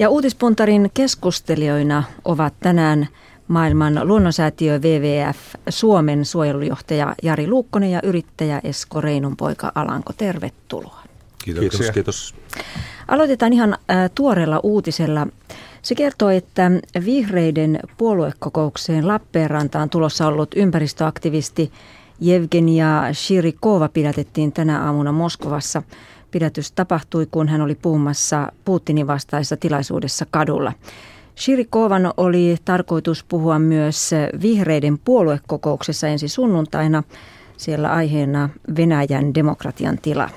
Ja uutispuntarin keskustelijoina ovat tänään maailman luonnonsäätiö WWF Suomen suojelujohtaja Jari Luukkonen ja yrittäjä Esko Reinun poika Alanko. Tervetuloa. Kiitos. Kiitos. Aloitetaan ihan äh, tuoreella uutisella. Se kertoo, että vihreiden puoluekokoukseen Lappeenrantaan tulossa ollut ympäristöaktivisti Evgenia Shirikova pidätettiin tänä aamuna Moskovassa. Pidätys tapahtui, kun hän oli puhumassa Putinin vastaisessa tilaisuudessa kadulla. Shirikovan oli tarkoitus puhua myös vihreiden puoluekokouksessa ensi sunnuntaina. Siellä aiheena Venäjän demokratian tila.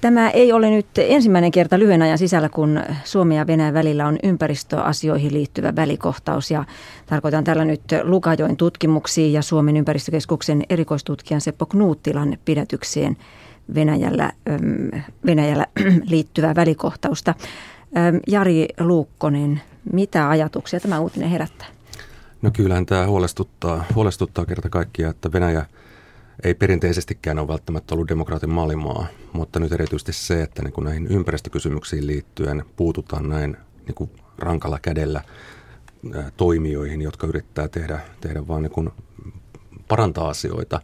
Tämä ei ole nyt ensimmäinen kerta lyhyen ajan sisällä, kun Suomen ja Venäjän välillä on ympäristöasioihin liittyvä välikohtaus. Ja tarkoitan tällä nyt Lukajoin tutkimuksiin ja Suomen ympäristökeskuksen erikoistutkijan Seppo Knuuttilan pidätykseen Venäjällä, Venäjällä liittyvää välikohtausta. Jari Luukkonen, mitä ajatuksia tämä uutinen herättää? No kyllähän tämä huolestuttaa, huolestuttaa kerta kaikkiaan, että Venäjä ei perinteisestikään ole välttämättä ollut demokraatin mallimaa, mutta nyt erityisesti se, että niin kuin näihin ympäristökysymyksiin liittyen puututaan näin niin kuin rankalla kädellä toimijoihin, jotka yrittää tehdä, tehdä vaan niin kuin parantaa asioita,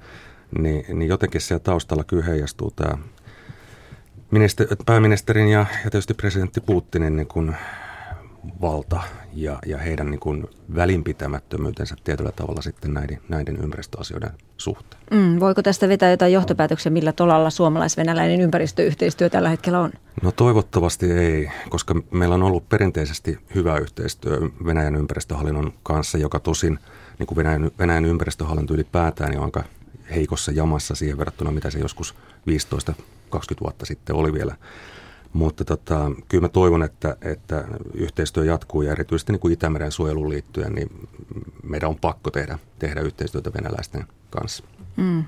niin, niin jotenkin siellä taustalla kyllä heijastuu tämä minister, pääministerin ja, ja tietysti presidentti Putinin niin kuin valta ja, ja heidän niin kuin välinpitämättömyytensä tietyllä tavalla sitten näiden, näiden ympäristöasioiden suhteen. Mm, voiko tästä vetää jotain johtopäätöksiä, millä tolalla suomalais-venäläinen ympäristöyhteistyö tällä hetkellä on? No toivottavasti ei, koska meillä on ollut perinteisesti hyvä yhteistyö Venäjän ympäristöhallinnon kanssa, joka tosin niin kuin Venäjän, Venäjän ympäristöhallinto ylipäätään niin on aika heikossa jamassa siihen verrattuna, mitä se joskus 15-20 vuotta sitten oli vielä. Mutta tota, kyllä mä toivon, että, että yhteistyö jatkuu ja erityisesti niin kuin Itämeren suojeluun liittyen, niin meidän on pakko tehdä, tehdä yhteistyötä venäläisten kanssa. Mm.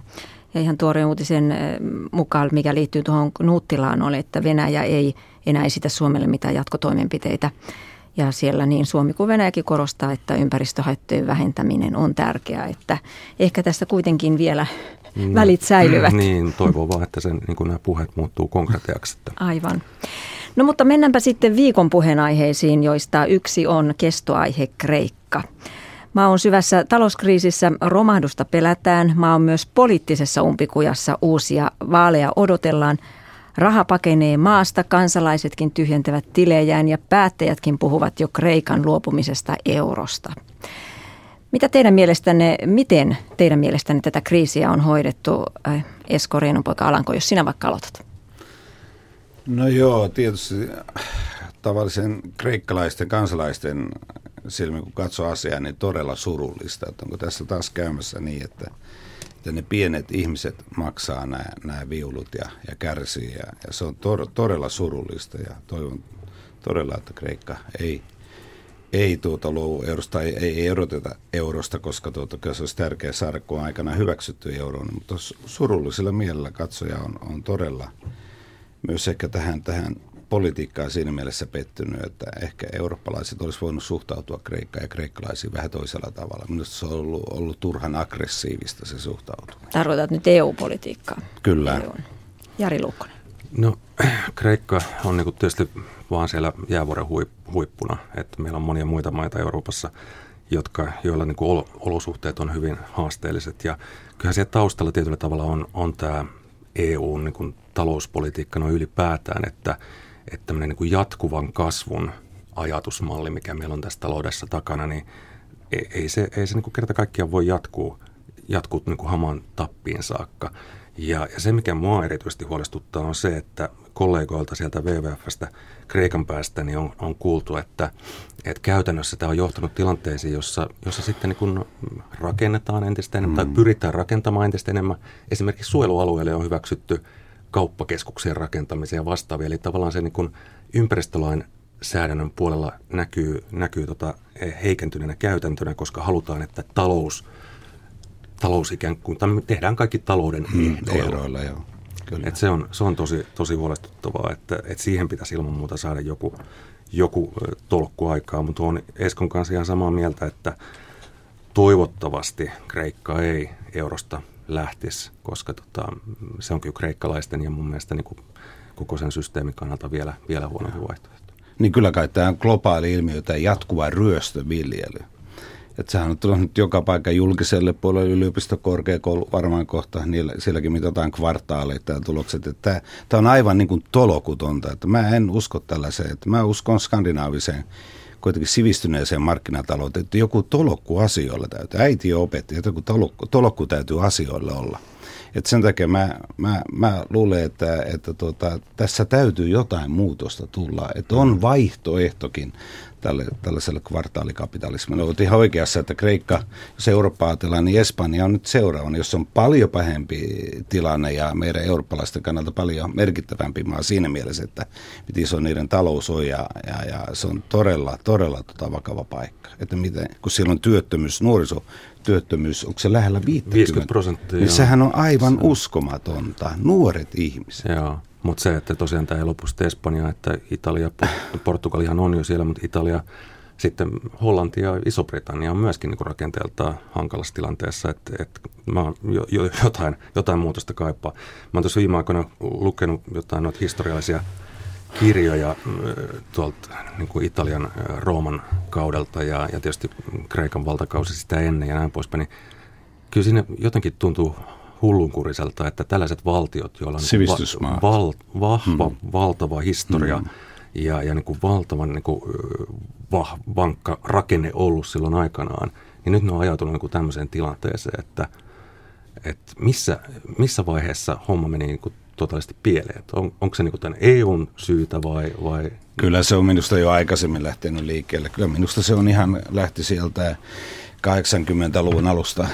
Ja ihan tuoreen uutisen eh, mukaan, mikä liittyy tuohon Nuuttilaan, oli, että Venäjä ei enää esitä Suomelle mitään jatkotoimenpiteitä. Ja siellä niin Suomi kuin Venäjäkin korostaa, että ympäristöhaittojen vähentäminen on tärkeää. Että ehkä tästä kuitenkin vielä no, välit säilyvät. Niin, toivon vaan, että sen, niin nämä puheet muuttuu konkretiaksi. Aivan. No mutta mennäänpä sitten viikon puheenaiheisiin, joista yksi on kestoaihe Kreikka. Maa on syvässä talouskriisissä, romahdusta pelätään. Maa on myös poliittisessa umpikujassa, uusia vaaleja odotellaan. Raha pakenee maasta, kansalaisetkin tyhjentävät tilejään ja päättäjätkin puhuvat jo Kreikan luopumisesta eurosta. Mitä teidän mielestänne, miten teidän mielestänne tätä kriisiä on hoidettu? Äh, Esko poika Alanko, jos sinä vaikka aloitat. No joo, tietysti tavallisen kreikkalaisten kansalaisten silmin, kun katsoo asiaa, niin todella surullista. Että onko tässä taas käymässä niin, että, että ne pienet ihmiset maksaa nämä, nämä viulut ja, ja kärsii. Ja, ja se on to, todella surullista ja toivon todella, että Kreikka ei ei tuota luovu eurosta, ei, ei eroteta eurosta, koska tuota, se olisi tärkeä saada, kun on aikana hyväksytty euroon. Mutta surullisella mielellä katsoja on, on todella myös ehkä tähän, tähän politiikkaan siinä mielessä pettynyt, että ehkä eurooppalaiset olisi voinut suhtautua Kreikkaan ja kreikkalaisiin vähän toisella tavalla. Minusta se on ollut, ollut turhan aggressiivista se suhtautuminen. Tarkoitat nyt EU-politiikkaa? Kyllä. EU. Jari Luukkonen. No Kreikka on niin tietysti vaan siellä jäävuoren huippuna. Että meillä on monia muita maita Euroopassa, jotka, joilla niin kuin olosuhteet on hyvin haasteelliset. Ja kyllähän siellä taustalla tietyllä tavalla on, on tämä EUn niin kuin talouspolitiikka no ylipäätään, että, että tämmöinen niin kuin jatkuvan kasvun ajatusmalli, mikä meillä on tässä taloudessa takana, niin ei, ei se, ei se niin kuin kerta kaikkiaan voi jatkuu, jatkuu niin kuin hamaan tappiin saakka. Ja, ja se, mikä mua erityisesti huolestuttaa, on se, että kollegoilta sieltä WWFstä Kreikan päästä niin on, on kuultu, että, että käytännössä tämä on johtanut tilanteisiin, jossa, jossa sitten niin kun rakennetaan entistä enemmän mm. tai pyritään rakentamaan entistä enemmän. Esimerkiksi suojelualueelle on hyväksytty kauppakeskuksien rakentamisia ja vastaavia. Eli tavallaan se niin kun ympäristölain säädännön puolella näkyy, näkyy tota heikentyneenä käytäntönä, koska halutaan, että talous, talous ikään kuin, tehdään kaikki talouden mm, ehdoilla. Joo. Kyllä. Et se on, se on tosi, tosi huolestuttavaa, että, että siihen pitäisi ilman muuta saada joku, joku tolkku aikaa, mutta on Eskon kanssa ihan samaa mieltä, että toivottavasti Kreikka ei eurosta lähtisi, koska tota, se on kyllä kreikkalaisten ja mun mielestä niin kuin koko sen systeemin kannalta vielä, vielä huonompi vaihtoehto. niin kyllä kai tämä on globaali ilmiö, tämä jatkuva ryöstöviljely. Että sehän on tullut nyt joka paikka julkiselle puolelle, yliopistokorkeakoulu varmaan kohta, niillä, sielläkin mitataan kvartaaleita ja tulokset. Että tämä, tämä on aivan niin kuin tolokutonta, että mä en usko tällaiseen, että mä uskon skandinaaviseen kuitenkin sivistyneeseen markkinatalouteen, että joku tolokku asioilla täytyy. Äiti opetti, että joku tolokku, tolokku täytyy asioille olla. Et sen takia mä, mä, mä luulen, että, että tuota, tässä täytyy jotain muutosta tulla. Että on vaihtoehtokin tälle, tällaiselle kvartaalikapitalismille. Olet ihan oikeassa, että Kreikka, jos Eurooppa ajatellaan, niin Espanja on nyt seuraavana, jos on paljon pahempi tilanne ja meidän eurooppalaisten kannalta paljon merkittävämpi maa siinä mielessä, että miten iso niiden talous on ja, ja, ja se on todella, todella tota vakava paikka. Että miten, kun siellä on työttömyys, nuorisotyöttömyys, onko se lähellä 50, 50 prosenttia? Niin sehän on aivan se... uskomatonta. Nuoret ihmiset. Joo. Mutta se, että tosiaan tämä ei lopu sitten Espanja, että Italia, Portugalihan on jo siellä, mutta Italia, sitten Hollanti ja Iso-Britannia on myöskin niin rakenteeltaan hankalassa tilanteessa, että, että mä oon jo, jo, jotain, jotain muutosta kaipaa. Mä oon tuossa viime aikoina lukenut jotain noita historiallisia kirjoja tuolta niin kuin Italian Rooman kaudelta ja, ja tietysti Kreikan valtakausi sitä ennen ja näin poispäin, niin kyllä siinä jotenkin tuntuu hullunkuriselta, että tällaiset valtiot, joilla on va- val- vahva, mm. valtava historia mm. ja, ja niin kuin valtavan niin kuin, vah, vankka rakenne ollut silloin aikanaan, niin nyt ne on ajautunut niin kuin tämmöiseen tilanteeseen, että, että missä, missä vaiheessa homma meni niin kuin totaalisesti pieleen? On, onko se niin tämän EUn syytä vai, vai? Kyllä se on minusta jo aikaisemmin lähtenyt liikkeelle. Kyllä minusta se on ihan lähti sieltä 80-luvun alusta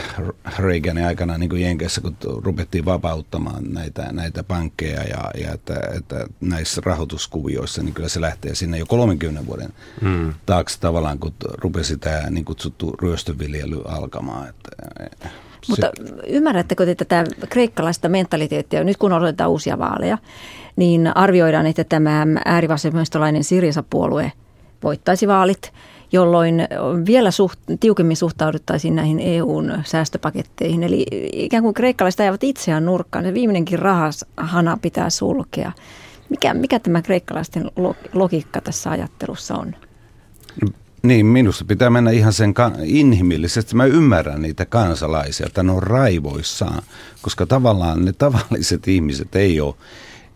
Reaganin aikana niin kuin Jenkeissä, kun rupettiin vapauttamaan näitä, näitä pankkeja ja, ja että, että näissä rahoituskuvioissa, niin kyllä se lähtee sinne jo 30 vuoden mm. taakse tavallaan, kun rupesi tämä niin kutsuttu ryöstöviljely alkamaan. Että, mutta ymmärrättekö te tätä kreikkalaista mentaliteettia, nyt kun odotetaan uusia vaaleja, niin arvioidaan, että tämä äärivasemmistolainen Sirjasa-puolue voittaisi vaalit – jolloin vielä suht, tiukemmin suhtauduttaisiin näihin EUn säästöpaketteihin. Eli ikään kuin kreikkalaiset ajavat itseään nurkkaan. Se viimeinenkin rahashana pitää sulkea. Mikä, mikä tämä kreikkalaisten logiikka tässä ajattelussa on? Niin, minusta pitää mennä ihan sen inhimillisesti. Mä ymmärrän niitä kansalaisia, että ne on raivoissaan, koska tavallaan ne tavalliset ihmiset ei ole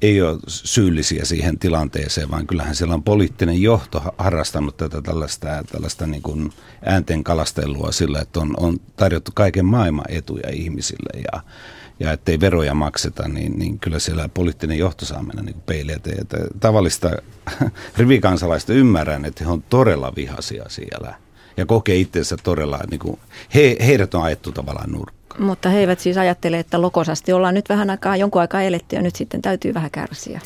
ei ole syyllisiä siihen tilanteeseen, vaan kyllähän siellä on poliittinen johto harrastanut tätä tällaista, tällaista niin kuin äänten kalastelua sillä, että on, on tarjottu kaiken maailman etuja ihmisille ja, ja ettei veroja makseta, niin, niin kyllä siellä poliittinen johto saa mennä niin peiliä että Tavallista rivikansalaista ymmärrän, että he on todella vihaisia siellä ja kokee itsensä todella, niin kuin, he, heidät on ajettu tavallaan nurkkaan. Mutta he eivät siis ajattele, että lokosasti ollaan nyt vähän aikaa, jonkun aikaa eletty ja nyt sitten täytyy vähän kärsiä.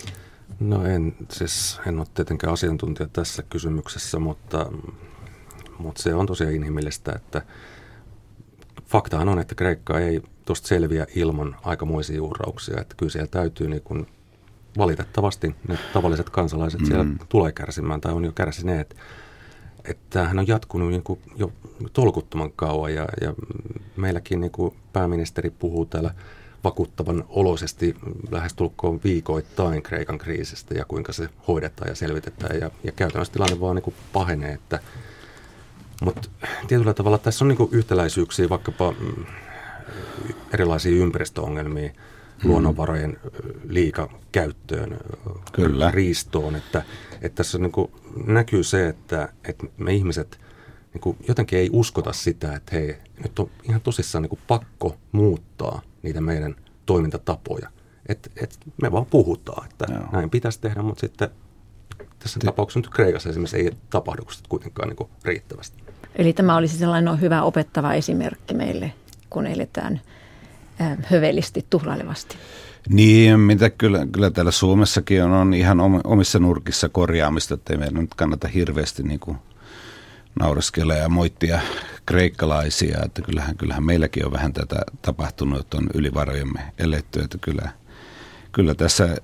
No en, siis en ole tietenkään asiantuntija tässä kysymyksessä, mutta, mutta se on tosiaan inhimillistä, että faktahan on, että Kreikka ei tuosta selviä ilman aikamoisia uhrauksia, että kyllä siellä täytyy niin kuin valitettavasti ne tavalliset kansalaiset mm. siellä tulee kärsimään tai on jo kärsineet että tämähän on jatkunut niin kuin jo tolkuttoman kauan ja, ja meilläkin niin kuin pääministeri puhuu täällä vakuuttavan oloisesti lähestulkoon viikoittain Kreikan kriisistä ja kuinka se hoidetaan ja selvitetään ja, ja käytännössä tilanne vaan niin kuin pahenee, että mutta tietyllä tavalla tässä on niin kuin yhtäläisyyksiä vaikkapa mm, erilaisia ympäristöongelmia, hmm. luonnonvarojen liikakäyttöön, Kyllä. riistoon, että, että tässä niin kuin näkyy se, että, että me ihmiset niin kuin jotenkin ei uskota sitä, että hei, nyt on ihan tosissaan niin kuin pakko muuttaa niitä meidän toimintatapoja. Et, et me vaan puhutaan, että Joo. näin pitäisi tehdä, mutta sitten tässä Te... tapauksessa nyt Kreikassa esimerkiksi ei tapahdu kuitenkaan niin kuin riittävästi. Eli tämä olisi sellainen hyvä opettava esimerkki meille, kun eletään hövelisti, tuhlailevasti. Niin, mitä kyllä, kyllä täällä Suomessakin on, on ihan omissa nurkissa korjaamista, että ei meidän nyt kannata hirveästi niin kuin naureskella ja moittia kreikkalaisia, että kyllähän, kyllähän meilläkin on vähän tätä tapahtunut, että on ylivarojemme eletty, että kyllä, kyllä tässä,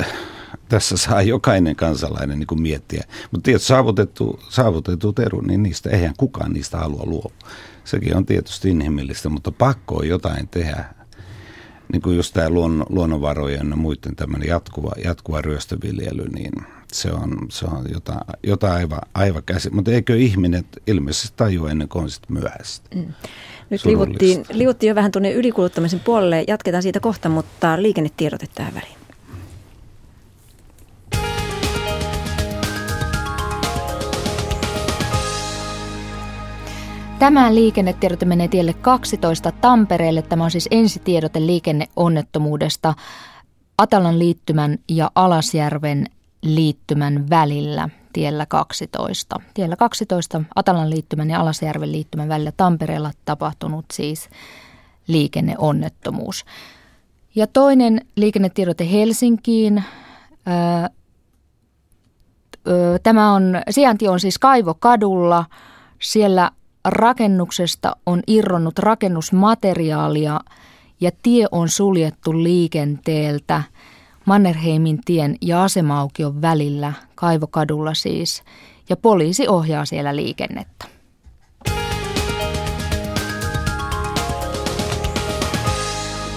tässä saa jokainen kansalainen niin kuin miettiä. Mutta tietysti saavutettu, saavutettu teru, niin niistä eihän kukaan niistä halua luopua. Sekin on tietysti inhimillistä, mutta pakko on jotain tehdä niin kuin just tämä luon, luonnonvarojen ja muiden tämmöinen jatkuva, jatkuva ryöstöviljely, niin Se on, se on jotain, jotain aivan, aivan käsi. Mutta eikö ihminen ilmeisesti tajua ennen kuin on sitten myöhäistä? Mm. Nyt liivuttiin, liivuttiin jo vähän tuonne ylikuluttamisen puolelle. Jatketaan siitä kohta, mutta liikennetiedote tähän väliin. Tämä liikennetiedote menee tielle 12 Tampereelle. Tämä on siis ensitiedote liikenneonnettomuudesta Atalan liittymän ja Alasjärven liittymän välillä tiellä 12. Tiellä 12 Atalan liittymän ja Alasjärven liittymän välillä Tampereella tapahtunut siis liikenneonnettomuus. Ja toinen liikennetiedote Helsinkiin. Tämä on, sijainti on siis Kaivokadulla. Siellä rakennuksesta on irronnut rakennusmateriaalia ja tie on suljettu liikenteeltä Mannerheimin tien ja asemaukion välillä, Kaivokadulla siis, ja poliisi ohjaa siellä liikennettä.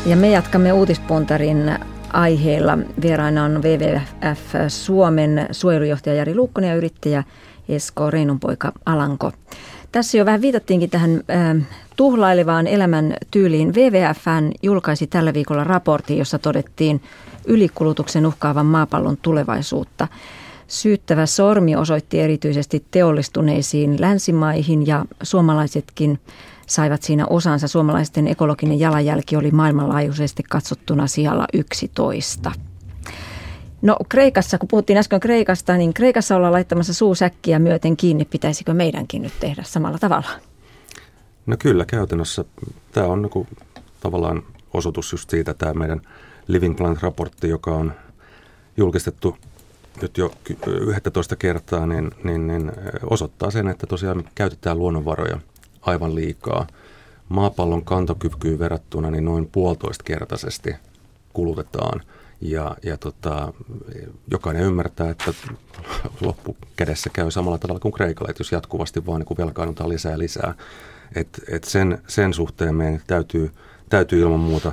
Ja me jatkamme uutispuntarin aiheella. Vieraina on WWF Suomen suojelujohtaja Jari Luukkonen ja yrittäjä Esko Reinunpoika Alanko. Tässä jo vähän viitattiinkin tähän äh, tuhlailevaan elämän tyyliin. WWFn julkaisi tällä viikolla raportin, jossa todettiin ylikulutuksen uhkaavan maapallon tulevaisuutta. Syyttävä sormi osoitti erityisesti teollistuneisiin länsimaihin ja suomalaisetkin saivat siinä osansa. Suomalaisten ekologinen jalanjälki oli maailmanlaajuisesti katsottuna sijalla 11. No Kreikassa, kun puhuttiin äsken Kreikasta, niin Kreikassa ollaan laittamassa suusäkkiä myöten kiinni. Pitäisikö meidänkin nyt tehdä samalla tavalla? No kyllä, käytännössä tämä on niin tavallaan osoitus just siitä, tämä meidän Living Planet-raportti, joka on julkistettu nyt jo 11 kertaa, niin, niin, niin osoittaa sen, että tosiaan käytetään luonnonvaroja aivan liikaa. Maapallon kantokykyyn verrattuna niin noin puolitoista kertaisesti kulutetaan – ja, ja tota, jokainen ymmärtää, että loppukädessä käy samalla tavalla kuin Kreikalla, että jos jatkuvasti vaan niin velkaannutaan lisää ja lisää. Et, et sen, sen suhteen meidän täytyy, täytyy ilman muuta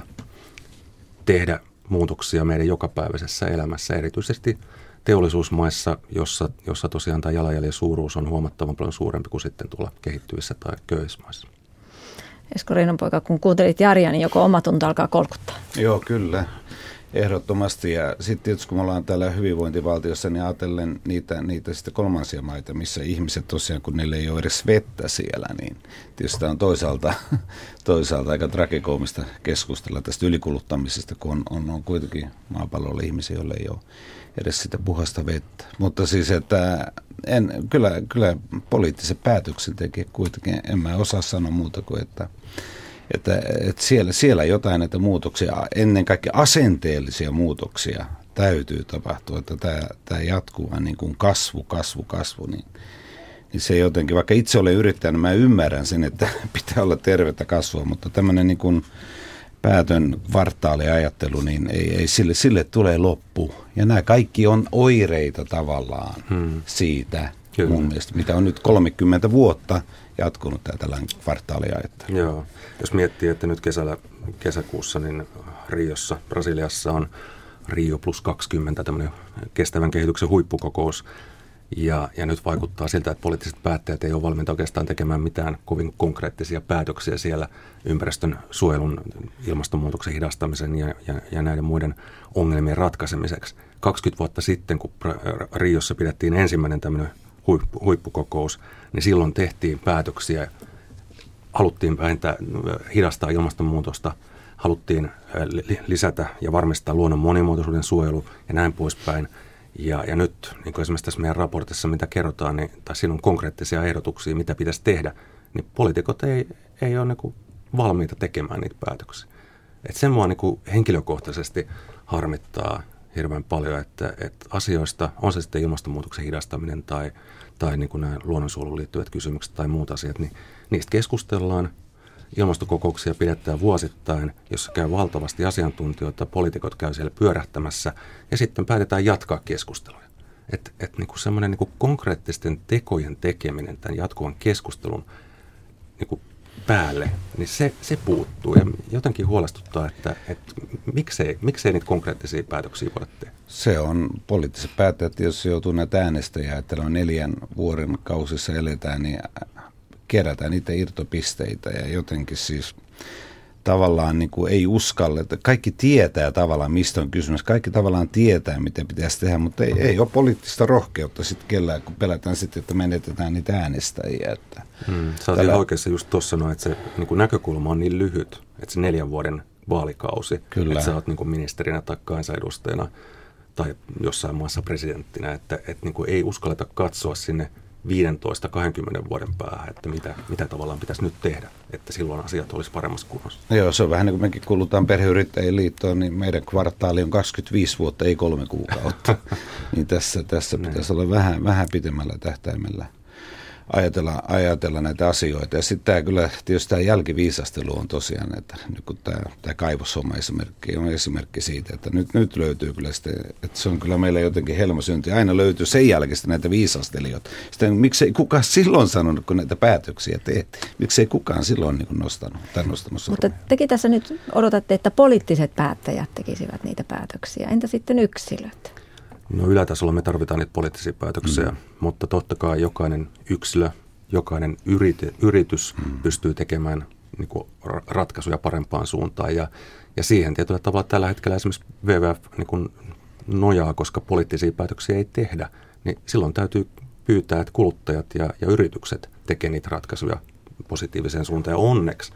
tehdä muutoksia meidän jokapäiväisessä elämässä, erityisesti teollisuusmaissa, jossa, jossa tosiaan tämä jalanjäljen suuruus on huomattavan paljon suurempi kuin sitten tuolla kehittyvissä tai köyhissä maissa. Esko Reinonpoika, kun kuuntelit Jaria, niin joko omatunto alkaa kolkuttaa? Joo, kyllä. Ehdottomasti. Ja sitten tietysti kun me ollaan täällä hyvinvointivaltiossa, niin ajatellen niitä, niitä sitten kolmansia maita, missä ihmiset tosiaan, kun niillä ei ole edes vettä siellä, niin tietysti on toisaalta, toisaalta aika trakikoomista keskustella tästä ylikuluttamisesta, kun on, on, on kuitenkin maapallolla ihmisiä, joille ei ole edes sitä puhasta vettä. Mutta siis, että en, kyllä, kyllä poliittiset päätöksentekijät kuitenkin, en mä osaa sanoa muuta kuin, että – että, että siellä, siellä jotain näitä muutoksia, ennen kaikkea asenteellisia muutoksia täytyy tapahtua, että tämä, tämä jatkuva niin kuin kasvu, kasvu, kasvu, niin, niin se jotenkin, vaikka itse olen yrittäjänä, mä ymmärrän sen, että pitää olla tervettä kasvua, mutta tämmöinen niin kuin päätön kvartaaliajattelu, niin ei, ei sille, sille tulee loppu. Ja nämä kaikki on oireita tavallaan hmm. siitä, Kyllä. mun mielestä, mitä on nyt 30 vuotta jatkunut tämä tällainen kvartaaliajattelu. Joo. Jos miettii, että nyt kesällä, kesäkuussa niin Riossa, Brasiliassa on Rio plus 20, tämmöinen kestävän kehityksen huippukokous. Ja, ja nyt vaikuttaa siltä, että poliittiset päättäjät ei ole valmiita oikeastaan tekemään mitään kovin konkreettisia päätöksiä siellä ympäristön suojelun, ilmastonmuutoksen hidastamisen ja, ja, ja näiden muiden ongelmien ratkaisemiseksi. 20 vuotta sitten, kun Riossa pidettiin ensimmäinen tämmöinen huippu, huippukokous, niin silloin tehtiin päätöksiä, haluttiin vähentää, hidastaa ilmastonmuutosta, haluttiin lisätä ja varmistaa luonnon monimuotoisuuden suojelu ja näin poispäin. Ja, ja nyt, niin kuin esimerkiksi tässä meidän raportissa, mitä kerrotaan, niin, tai siinä on konkreettisia ehdotuksia, mitä pitäisi tehdä, niin poliitikot ei, ei ole niin valmiita tekemään niitä päätöksiä. Et sen vaan niin henkilökohtaisesti harmittaa hirveän paljon, että, että asioista, on se sitten ilmastonmuutoksen hidastaminen tai, tai niin kuin nämä luonnonsuojeluun liittyvät kysymykset tai muut asiat, niin niistä keskustellaan. Ilmastokokouksia pidetään vuosittain, jossa käy valtavasti asiantuntijoita, poliitikot käy siellä pyörähtämässä ja sitten päätetään jatkaa keskusteluja. Että et niin semmoinen niin konkreettisten tekojen tekeminen tämän jatkuvan keskustelun niin päälle, niin se, se puuttuu. Ja jotenkin huolestuttaa, että, että miksei, miksei niitä konkreettisia päätöksiä voida tehdä. Se on poliittiset päättäjät, jos joutuu näitä äänestäjiä, että on neljän vuoden kausissa eletään, niin kerätään niitä irtopisteitä ja jotenkin siis tavallaan niin kuin ei uskalleta. Kaikki tietää tavallaan, mistä on kysymys. Kaikki tavallaan tietää, mitä pitäisi tehdä, mutta ei, ei ole poliittista rohkeutta sitten kellään, kun pelätään sitten, että menetetään niitä äänestäjiä. Että hmm, Sä tällä... oikeassa just tuossa sanoa, että se niin kuin näkökulma on niin lyhyt, että se neljän vuoden vaalikausi, Kyllä. että sä oot niin kuin ministerinä tai kansanedustajana tai jossain maassa presidenttinä, että, että niin kuin ei uskalleta katsoa sinne – 15-20 vuoden päähän, että mitä, mitä tavallaan pitäisi nyt tehdä, että silloin asiat olisi paremmassa kunnossa. No joo, se on vähän niin kuin mekin kuulutaan perheyrittäjien liittoon, niin meidän kvartaali on 25 vuotta, ei kolme kuukautta. niin tässä, tässä pitäisi olla vähän, vähän pitemmällä tähtäimellä ajatella, ajatella näitä asioita. Ja sitten tämä kyllä, tietysti tämä jälkiviisastelu on tosiaan, että nyt kun tämä, tämä kaivoshomma esimerkki on esimerkki siitä, että nyt, nyt löytyy kyllä sitten, että se on kyllä meillä jotenkin helmosynti. Aina löytyy sen jälkeen näitä viisastelijoita. Sitten miksei kukaan silloin sanonut, kun näitä päätöksiä tehtiin, miksei kukaan silloin niin nostanut tai nostanut Mutta tekin tässä nyt odotatte, että poliittiset päättäjät tekisivät niitä päätöksiä. Entä sitten yksilöt? No ylätasolla me tarvitaan niitä poliittisia päätöksiä, mm. mutta totta kai jokainen yksilö, jokainen yrite, yritys mm. pystyy tekemään niin kuin ratkaisuja parempaan suuntaan. Ja, ja siihen tietyllä tavalla tällä hetkellä esimerkiksi WWF niin kuin nojaa, koska poliittisia päätöksiä ei tehdä, niin silloin täytyy pyytää, että kuluttajat ja, ja yritykset tekevät niitä ratkaisuja positiiviseen suuntaan. Ja onneksi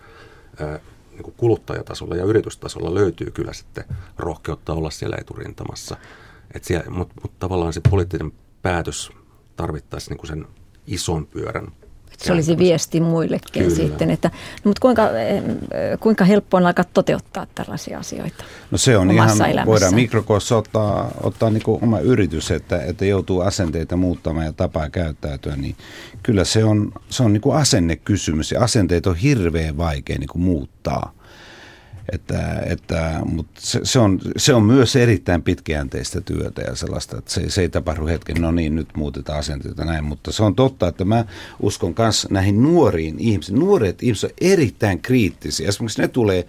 ää, niin kuluttajatasolla ja yritystasolla löytyy kyllä sitten rohkeutta olla siellä eturintamassa. Mutta mut tavallaan se poliittinen päätös tarvittaisi niin kuin sen ison pyörän se olisi viesti muillekin Kyllä. sitten, että no, mutta kuinka, kuinka helppo on alkaa toteuttaa tällaisia asioita No se on ihan, elämässä. voidaan mikrokoossa ottaa, ottaa niin kuin oma yritys, että, että joutuu asenteita muuttamaan ja tapaa käyttäytyä, niin kyllä se on, se on niin kuin asennekysymys ja asenteet on hirveän vaikea niin kuin muuttaa. Että, että, mutta se, se, on, se on myös erittäin pitkäjänteistä työtä ja sellaista, että se, se ei tapahdu hetken, no niin, nyt muutetaan asenteita näin, mutta se on totta, että mä uskon myös näihin nuoriin ihmisiin. Nuoret ihmiset on erittäin kriittisiä. Esimerkiksi ne tulee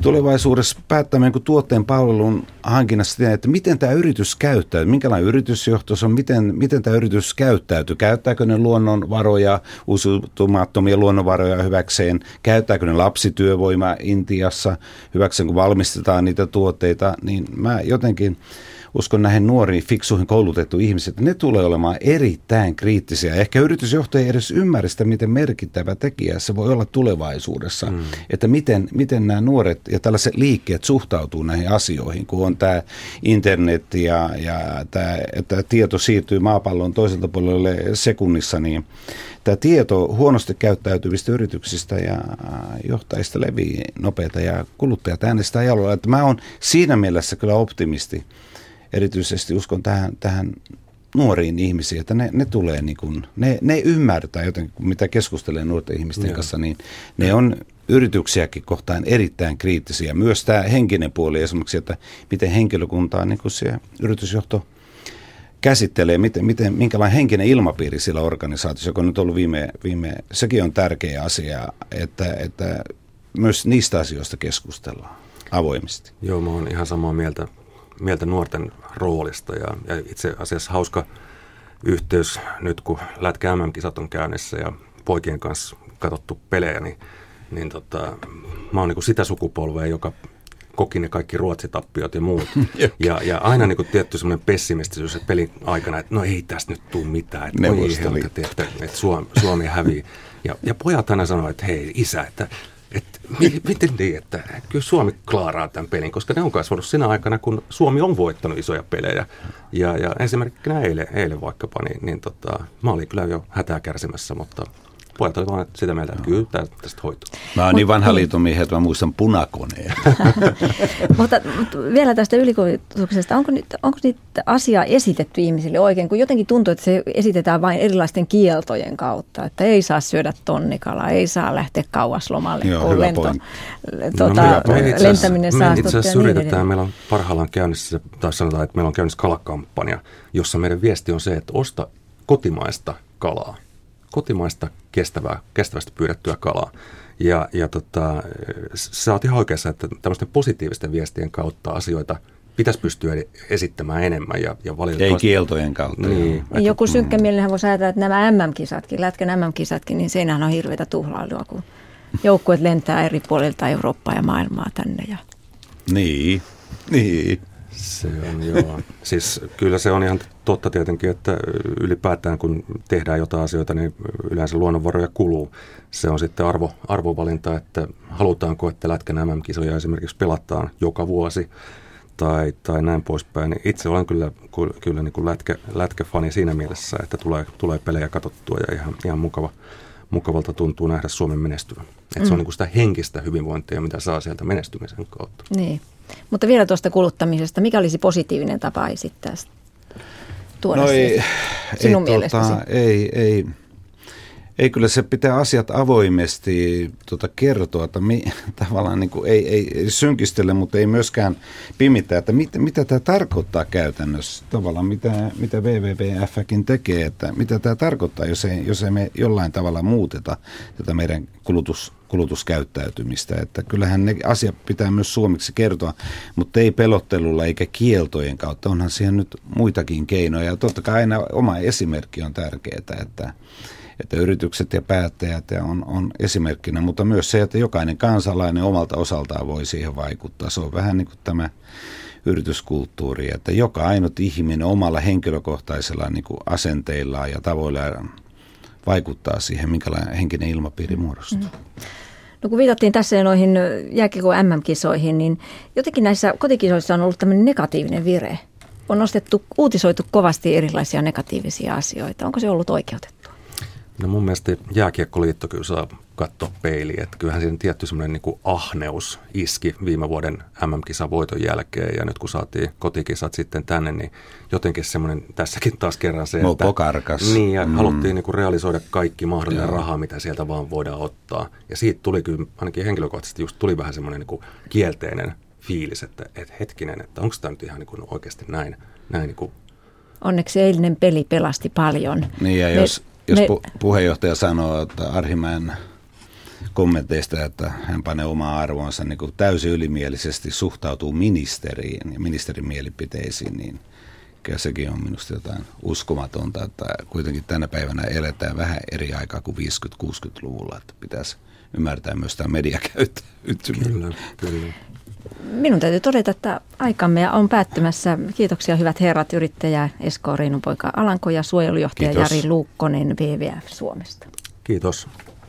tulevaisuudessa päättämään kuin tuotteen palvelun hankinnassa, että miten tämä yritys käyttää, minkälainen yritysjohto on, miten, miten tämä yritys käyttäytyy, käyttääkö ne luonnonvaroja, uusiutumattomia luonnonvaroja hyväkseen, käyttääkö ne lapsityövoima Intiassa? Hyväkseen, kun valmistetaan niitä tuotteita, niin mä jotenkin uskon näihin nuoriin, fiksuihin koulutettu ihmiset, ne tulee olemaan erittäin kriittisiä. Ehkä yritysjohtaja ei edes ymmärrä sitä, miten merkittävä tekijä se voi olla tulevaisuudessa. Mm. Että miten, miten nämä nuoret ja tällaiset liikkeet suhtautuu näihin asioihin, kun on tämä internet ja, ja tämä, että tieto siirtyy maapallon toiselta puolelle sekunnissa, niin tämä tieto huonosti käyttäytyvistä yrityksistä ja johtajista levii nopeita ja kuluttajat äänestää jaloilla. Että mä oon siinä mielessä kyllä optimisti erityisesti uskon tähän, tähän nuoriin ihmisiin, että ne, ne tulee niin kuin, ne, ne ymmärtää jotenkin, mitä keskustelee nuorten ihmisten Joo. kanssa, niin ne on yrityksiäkin kohtaan erittäin kriittisiä. Myös tämä henkinen puoli esimerkiksi, että miten henkilökuntaa niin kuin se yritysjohto käsittelee, miten, miten, minkälainen henkinen ilmapiiri sillä organisaatiossa, joka on nyt ollut viime, viime sekin on tärkeä asia, että, että myös niistä asioista keskustellaan avoimesti. Joo, mä oon ihan samaa mieltä mieltä nuorten roolista ja, ja itse asiassa hauska yhteys nyt, kun Lätkä MM-kisat on käynnissä ja poikien kanssa katsottu pelejä, niin, niin tota, mä oon niin sitä sukupolvea, joka koki ne kaikki ruotsitappiot ja muut. ja, ja aina niin kuin tietty semmoinen pessimistisyys että pelin aikana, että no ei tästä nyt tule mitään, että, oi helkati, että, että Suomi, Suomi hävii. Ja, ja pojat aina sanoo, että hei isä, että että miten niin, että kyllä Suomi klaaraa tämän pelin, koska ne on kasvanut sinä aikana, kun Suomi on voittanut isoja pelejä. Ja, ja esimerkiksi eilen, eilen vaikkapa, niin, niin tota, mä olin kyllä jo hätää kärsimässä, mutta pojat olivat vaan sitä mieltä, että kyllä tästä hoituu. Mä oon niin vanha liitomiehi, että mä muistan punakoneen. mutta, mutta, vielä tästä ylikoulutuksesta, onko, nyt, onko niitä asiaa esitetty ihmisille oikein, kun jotenkin tuntuu, että se esitetään vain erilaisten kieltojen kautta, että ei saa syödä tonnikalaa, ei saa lähteä kauas lomalle, Joo, kun lento, tuota, no, me lentäminen saa. Me itse asiassa niin yritetään, meillä on parhaillaan käynnissä, tai sanotaan, että meillä on käynnissä kalakampanja, jossa meidän viesti on se, että osta kotimaista kalaa kotimaista kestävää, kestävästi pyydettyä kalaa. Ja, ja tota, sä oot ihan oikeassa, että tämmöisten positiivisten viestien kautta asioita pitäisi pystyä esittämään enemmän ja, ja valitettavasti... Ei kieltojen kautta. Niin, että, joku synkkä mm. mielenhän voisi ajatella, että nämä MM-kisatkin, Lätkän MM-kisatkin, niin siinähän on hirveätä tuhlailua, kun joukkueet lentää eri puolilta Eurooppaa ja maailmaa tänne. Ja... Niin, niin. Se on joo. Siis kyllä se on ihan totta tietenkin, että ylipäätään kun tehdään jotain asioita, niin yleensä luonnonvaroja kuluu. Se on sitten arvo, arvovalinta, että halutaanko, että Lätkän MM-kisoja esimerkiksi pelataan joka vuosi tai, tai näin poispäin. Niin itse olen kyllä, kyllä niin kuin lätkä, lätkäfani siinä mielessä, että tulee, tulee pelejä katsottua ja ihan, ihan mukava, mukavalta tuntuu nähdä Suomen menestyvän. Mm. se on mm. niin kuin sitä henkistä hyvinvointia, mitä saa sieltä menestymisen kautta. Niin. Mutta vielä tuosta kuluttamisesta, mikä olisi positiivinen tapa esittää tuoda no ei, sinun ei, Tota, ei, ei, ei kyllä se pitää asiat avoimesti tota, kertoa, että mi, tavallaan niin kuin, ei, ei, ei synkistele, mutta ei myöskään pimittää, että mit, mitä tämä tarkoittaa käytännössä, tavallaan mitä, mitä WWFkin tekee, että mitä tämä tarkoittaa, jos ei, jos ei me jollain tavalla muuteta tätä meidän kulutus, kulutuskäyttäytymistä. Että kyllähän ne asiat pitää myös suomeksi kertoa, mutta ei pelottelulla eikä kieltojen kautta. Onhan siihen nyt muitakin keinoja. Totta kai aina oma esimerkki on tärkeää, että että yritykset ja päättäjät on, on esimerkkinä, mutta myös se, että jokainen kansalainen omalta osaltaan voi siihen vaikuttaa. Se on vähän niin kuin tämä yrityskulttuuri, että joka ainut ihminen omalla henkilökohtaisella niin kuin asenteillaan ja tavoillaan vaikuttaa siihen, minkälainen henkinen ilmapiiri muodostuu. Mm. No kun viitattiin tässä noihin jääkiekko MM-kisoihin, niin jotenkin näissä kotikisoissa on ollut tämmöinen negatiivinen vire. On nostettu, uutisoitu kovasti erilaisia negatiivisia asioita. Onko se ollut oikeutettu? No mun mielestä Jääkiekkoliitto kyllä saa katsoa peiliin, että kyllähän siinä tietty semmoinen niin ahneus iski viime vuoden MM-kisan voiton jälkeen ja nyt kun saatiin kotikisat sitten tänne, niin jotenkin semmoinen tässäkin taas kerran se, että... Karkas. Niin, ja mm. haluttiin niin kuin realisoida kaikki mahdollinen Joo. raha, mitä sieltä vaan voidaan ottaa. Ja siitä tuli kyllä, ainakin henkilökohtaisesti just tuli vähän semmoinen niin kuin kielteinen fiilis, että, että hetkinen, että onko tämä nyt ihan niin kuin oikeasti näin, näin niin kuin Onneksi eilinen peli pelasti paljon. Niin ja jos, jos me... pu- puheenjohtaja sanoo, että Arhimäen kommenteista, että hän panee omaa arvoansa niin kuin täysin ylimielisesti suhtautuu ministeriin ja ministerin mielipiteisiin, niin kyllä sekin on minusta jotain uskomatonta, että kuitenkin tänä päivänä eletään vähän eri aikaa kuin 50-60-luvulla, että pitäisi ymmärtää myös tämä mediakäyttö. Kyllä, kyllä. Minun täytyy todeta, että aikamme on päättymässä. Kiitoksia hyvät herrat, yrittäjä Esko Reinupoika Alanko ja suojelujohtaja Kiitos. Jari Luukkonen WWF Suomesta. Kiitos.